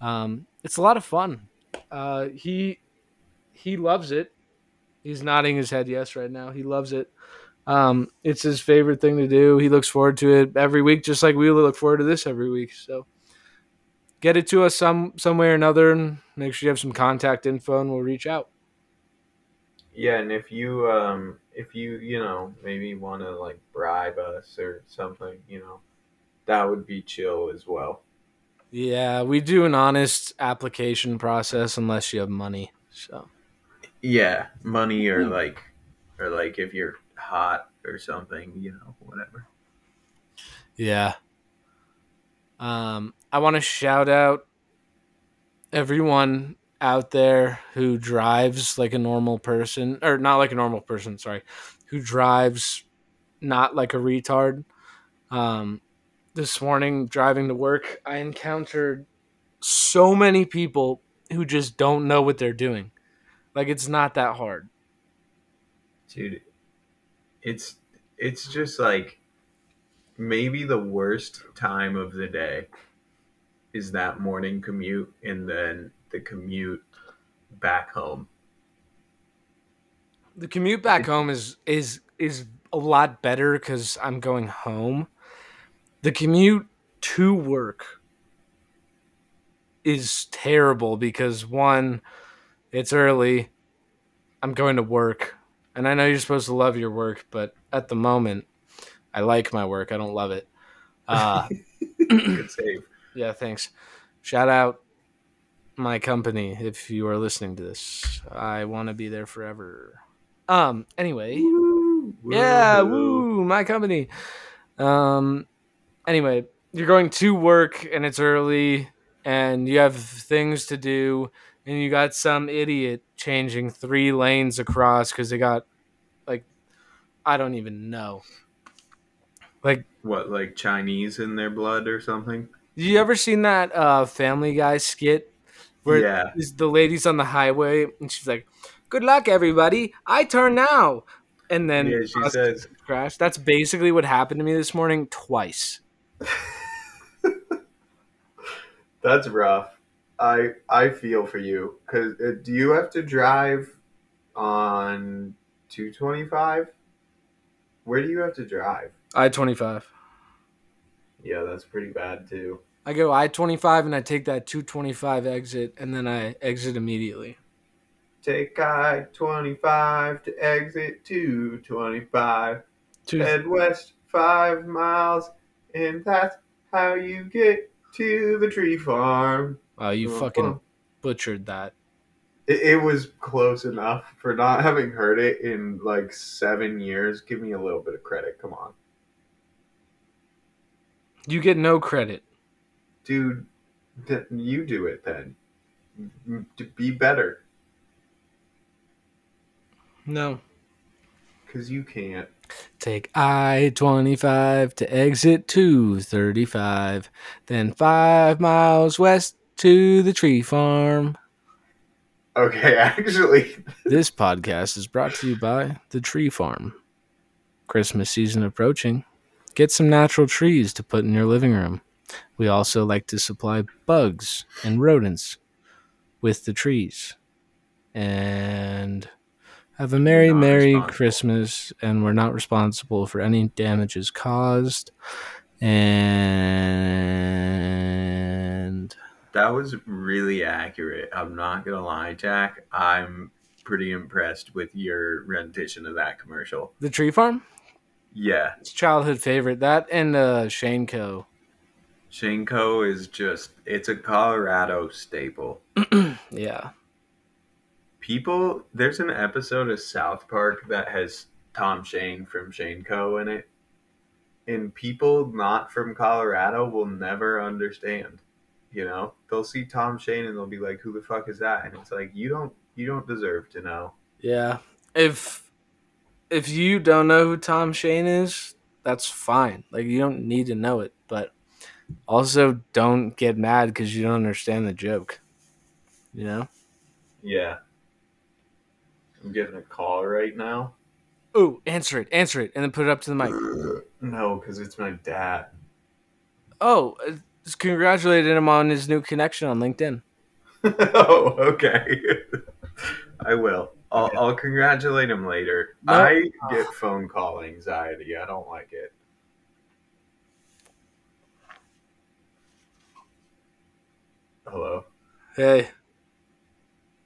Um, it's a lot of fun. Uh, he he loves it. He's nodding his head yes right now. He loves it. Um, it's his favorite thing to do. He looks forward to it every week, just like we look forward to this every week. So get it to us some some way or another, and make sure you have some contact info, and we'll reach out. Yeah, and if you um if you you know maybe want to like bribe us or something, you know, that would be chill as well. Yeah, we do an honest application process unless you have money. So. Yeah, money or Hmm. like or like if you're hot or something, you know, whatever. Yeah. Um, I want to shout out everyone out there who drives like a normal person, or not like a normal person, sorry, who drives not like a retard. Um, this morning, driving to work, I encountered so many people who just don't know what they're doing. Like, it's not that hard. Dude, it's it's just like maybe the worst time of the day is that morning commute and then the commute back home. The commute back home is is is a lot better because I'm going home. The commute to work is terrible because one, it's early. I'm going to work. And I know you're supposed to love your work, but at the moment, I like my work. I don't love it. Uh, Good save. Yeah, thanks. Shout out my company if you are listening to this. I want to be there forever. Um. Anyway, yeah, woo, my company. Um. Anyway, you're going to work and it's early, and you have things to do, and you got some idiot changing three lanes across because they got like I don't even know. Like What, like Chinese in their blood or something? You ever seen that uh, Family Guy skit where Yeah. the lady's on the highway and she's like, "Good luck, everybody! I turn now," and then Yeah, she says, crash. That's basically what happened to me this morning twice. That's rough. I I feel for you because uh, do you have to drive on two twenty five? Where do you have to drive? I twenty five. Yeah, that's pretty bad too. I go I twenty five and I take that two twenty five exit and then I exit immediately. Take I twenty five to exit two twenty five. Two, Head west five miles, and that's how you get to the tree farm. wow, you uh-huh. fucking butchered that. It, it was close enough for not having heard it in like seven years. Give me a little bit of credit. Come on, You get no credit. Dude. You do it then. To be better, No. because you can't. Take I 25 to exit 235, then five miles west to the tree farm. Okay, actually, This podcast is brought to you by the Tree Farm. Christmas season approaching. Get some natural trees to put in your living room. We also like to supply bugs and rodents with the trees. And have a merry, merry. Christmas. And we're not responsible for any damages caused. And that was really accurate. I'm not gonna lie, Jack. I'm pretty impressed with your rendition of that commercial. the Tree Farm? Yeah, It's a childhood favorite. That and uh, Shane Co. Shane Co. is just, it's a Colorado staple. Yeah. People, there's an episode of South Park that has Tom Shane from Shane Co. in it. And people not from Colorado will never understand. You know, they'll see Tom Shane and they'll be like, "Who the fuck is that?" And it's like, you don't, you don't deserve to know. Yeah. If if you don't know who Tom Shane is, that's fine. Like you don't need to know it, but also don't get mad because you don't understand the joke. You know? Yeah. I'm getting a call right now. Ooh, answer it, answer it, and then put it up to the mic. No, because it's my dad. Oh, uh, just congratulated him on his new connection on LinkedIn. oh, okay. I will. I'll. I'll congratulate him later. No. I get phone call anxiety. I don't like it. Hello. Hey,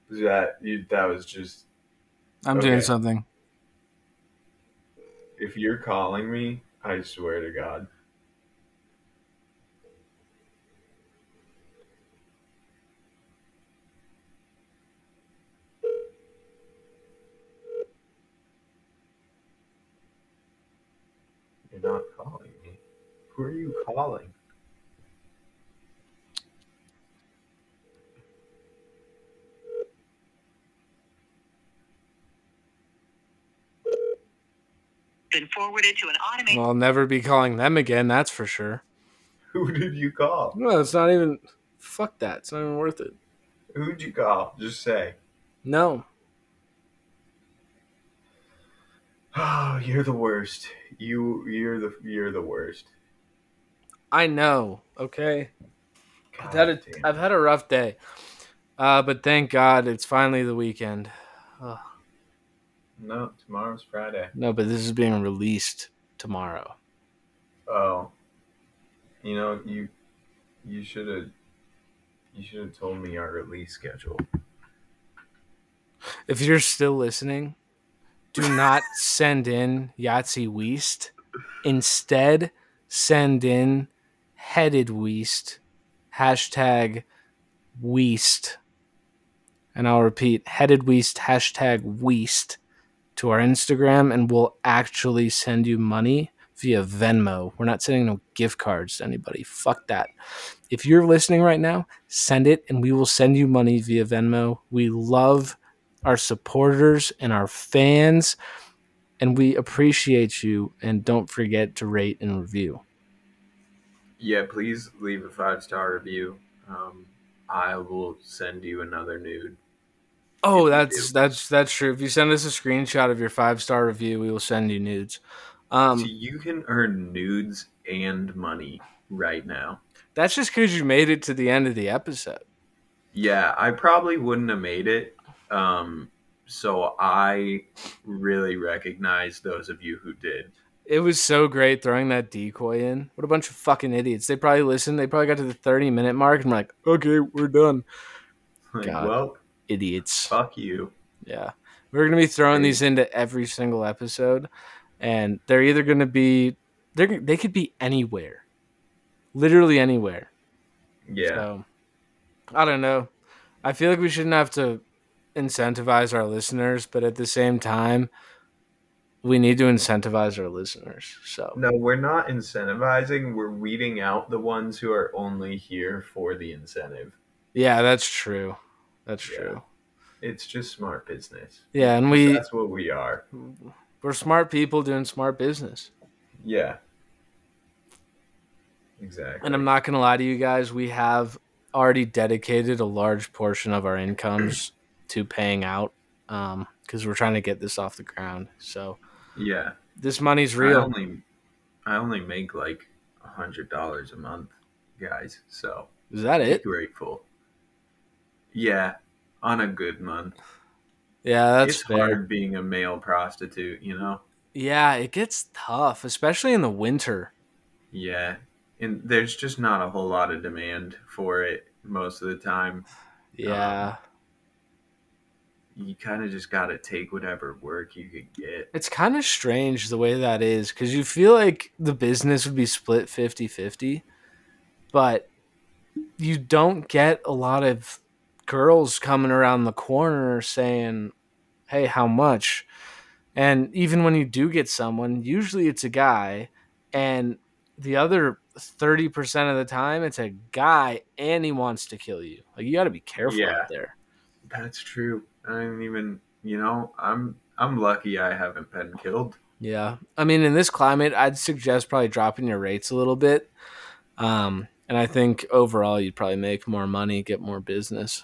that you? That was just. I'm Okay. doing something. If you're calling me, I swear to God. You're not calling me. Who are you calling? Been forwarded to an automated Well, I'll never be calling them again. That's for sure. Who did you call? No, it's not even. Fuck that. It's not even worth it. Who'd you call? Just say. No. Oh, you're the worst. You you're the you're the worst. I know. Okay. I've had a, damn. I've had a rough day, uh, but thank God it's finally the weekend. No, tomorrow's Friday. No, but this is being released tomorrow. Oh. You know, you you should have you should have told me our release schedule. If you're still listening, do not send in Yahtzee Weast. Instead, send in headed Weast. Hashtag Weast. And I'll repeat headed Weast, hashtag Weast to our Instagram, and we'll actually send you money via Venmo. We're not sending no gift cards to anybody. Fuck that. If you're listening right now, send it and we will send you money via Venmo. We love our supporters and our fans, and we appreciate you. And don't forget to rate and review. Yeah, please leave a five star review. Um, I will send you another nude. Oh, that's that's that's true. If you send us a screenshot of your five star review, we will send you nudes. Um, so you can earn nudes and money right now. that's just because you made it to the end of the episode. Yeah, I probably wouldn't have made it. Um, so I really recognize those of you who did. It was so great throwing that decoy in. What a bunch of fucking idiots. They probably listened. They probably got to the 30 minute mark and were like, okay, we're done. Like, God. well, Idiots. fuck you. Yeah. We're going to be throwing these into every single episode. And they're either going to be, they're, they could be anywhere. Literally anywhere. Yeah. So, I don't know. I feel like we shouldn't have to incentivize our listeners, but at the same time, we need to incentivize our listeners. So, No, we're not incentivizing. We're weeding out the ones who are only here for the incentive. yeah, that's true. That's Yeah. true. It's just smart business. Yeah, and we That's what we are. we're smart people doing smart business. Yeah. Exactly. And I'm not gonna lie to you guys, we have already dedicated a large portion of our incomes to paying out um, because we're trying to get this off the ground. So yeah. this money's I real. only I only make like a hundred dollars a month, guys. So Is that it? grateful. Yeah, on a good month. Yeah, that's it's fair. hard being a male prostitute, you know. Yeah, it gets tough, especially in the winter. Yeah, and there's just not a whole lot of demand for it most of the time. Yeah. Um, you kind of just got to take whatever work you could get. It's kind of strange the way that is because you feel like the business would be split 50 50, but you don't get a lot of girls coming around the corner saying, Hey, how much? And even when you do get someone, usually it's a guy, and the other 30% of the time, it's a guy and he wants to kill you. Like, you got to be careful Yeah. out there. That's true. I didn't even, you know, I'm I'm lucky I haven't been killed. Yeah. I mean, in this climate, I'd suggest probably dropping your rates a little bit. Um, and I think overall, you'd probably make more money, get more business.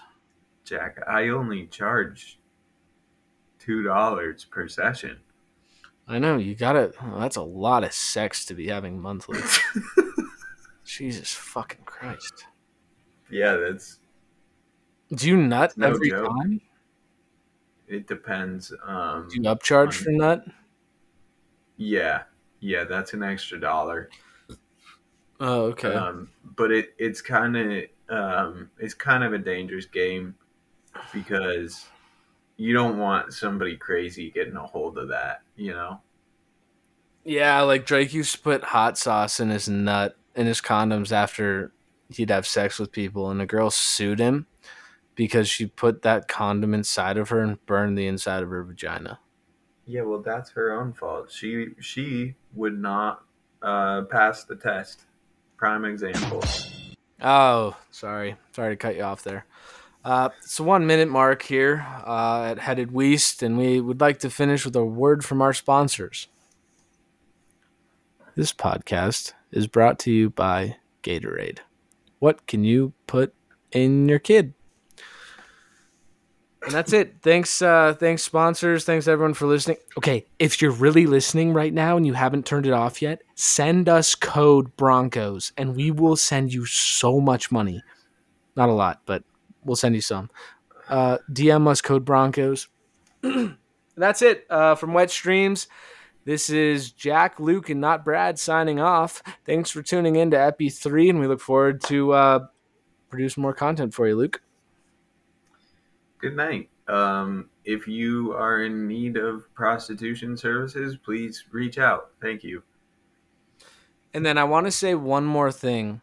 Jack, I only charge two dollars per session. I know you gotta. oh, that's a lot of sex to be having monthly. Jesus fucking Christ! yeah, that's Do you nut No every joke. time? it depends. Um, Do you upcharge for nut? yeah, yeah, that's an extra dollar. Oh, okay. Um, but it it's kind of um, it's kind of a dangerous game because you don't want somebody crazy getting a hold of that. You know. yeah, like Drake used to put hot sauce in his nut in his condoms after he'd have sex with people, and a girl sued him because she put that condom inside of her and burned the inside of her vagina. Yeah, well, that's her own fault. She she would not uh, pass the test. Prime example. Oh, sorry. Sorry to cut you off there. Uh, it's the one minute mark here uh, at Headed West, and we would like to finish with a word from our sponsors. This podcast is brought to you by Gatorade. What can you put in your kid? And that's it. Thanks, uh, thanks, sponsors. Thanks, everyone, for listening. Okay, if you're really listening right now and you haven't turned it off yet, send us code Broncos and we will send you so much money. Not a lot, but we'll send you some. Uh, DM us code Broncos. that's it uh, from Wet Streams. This is Jack, Luke, and not Brad signing off. Thanks for tuning in to Epi 3, and we look forward to uh, produce more content for you, Luke. Good night. Um, if you are in need of prostitution services, please reach out. Thank you. And then I want to say one more thing.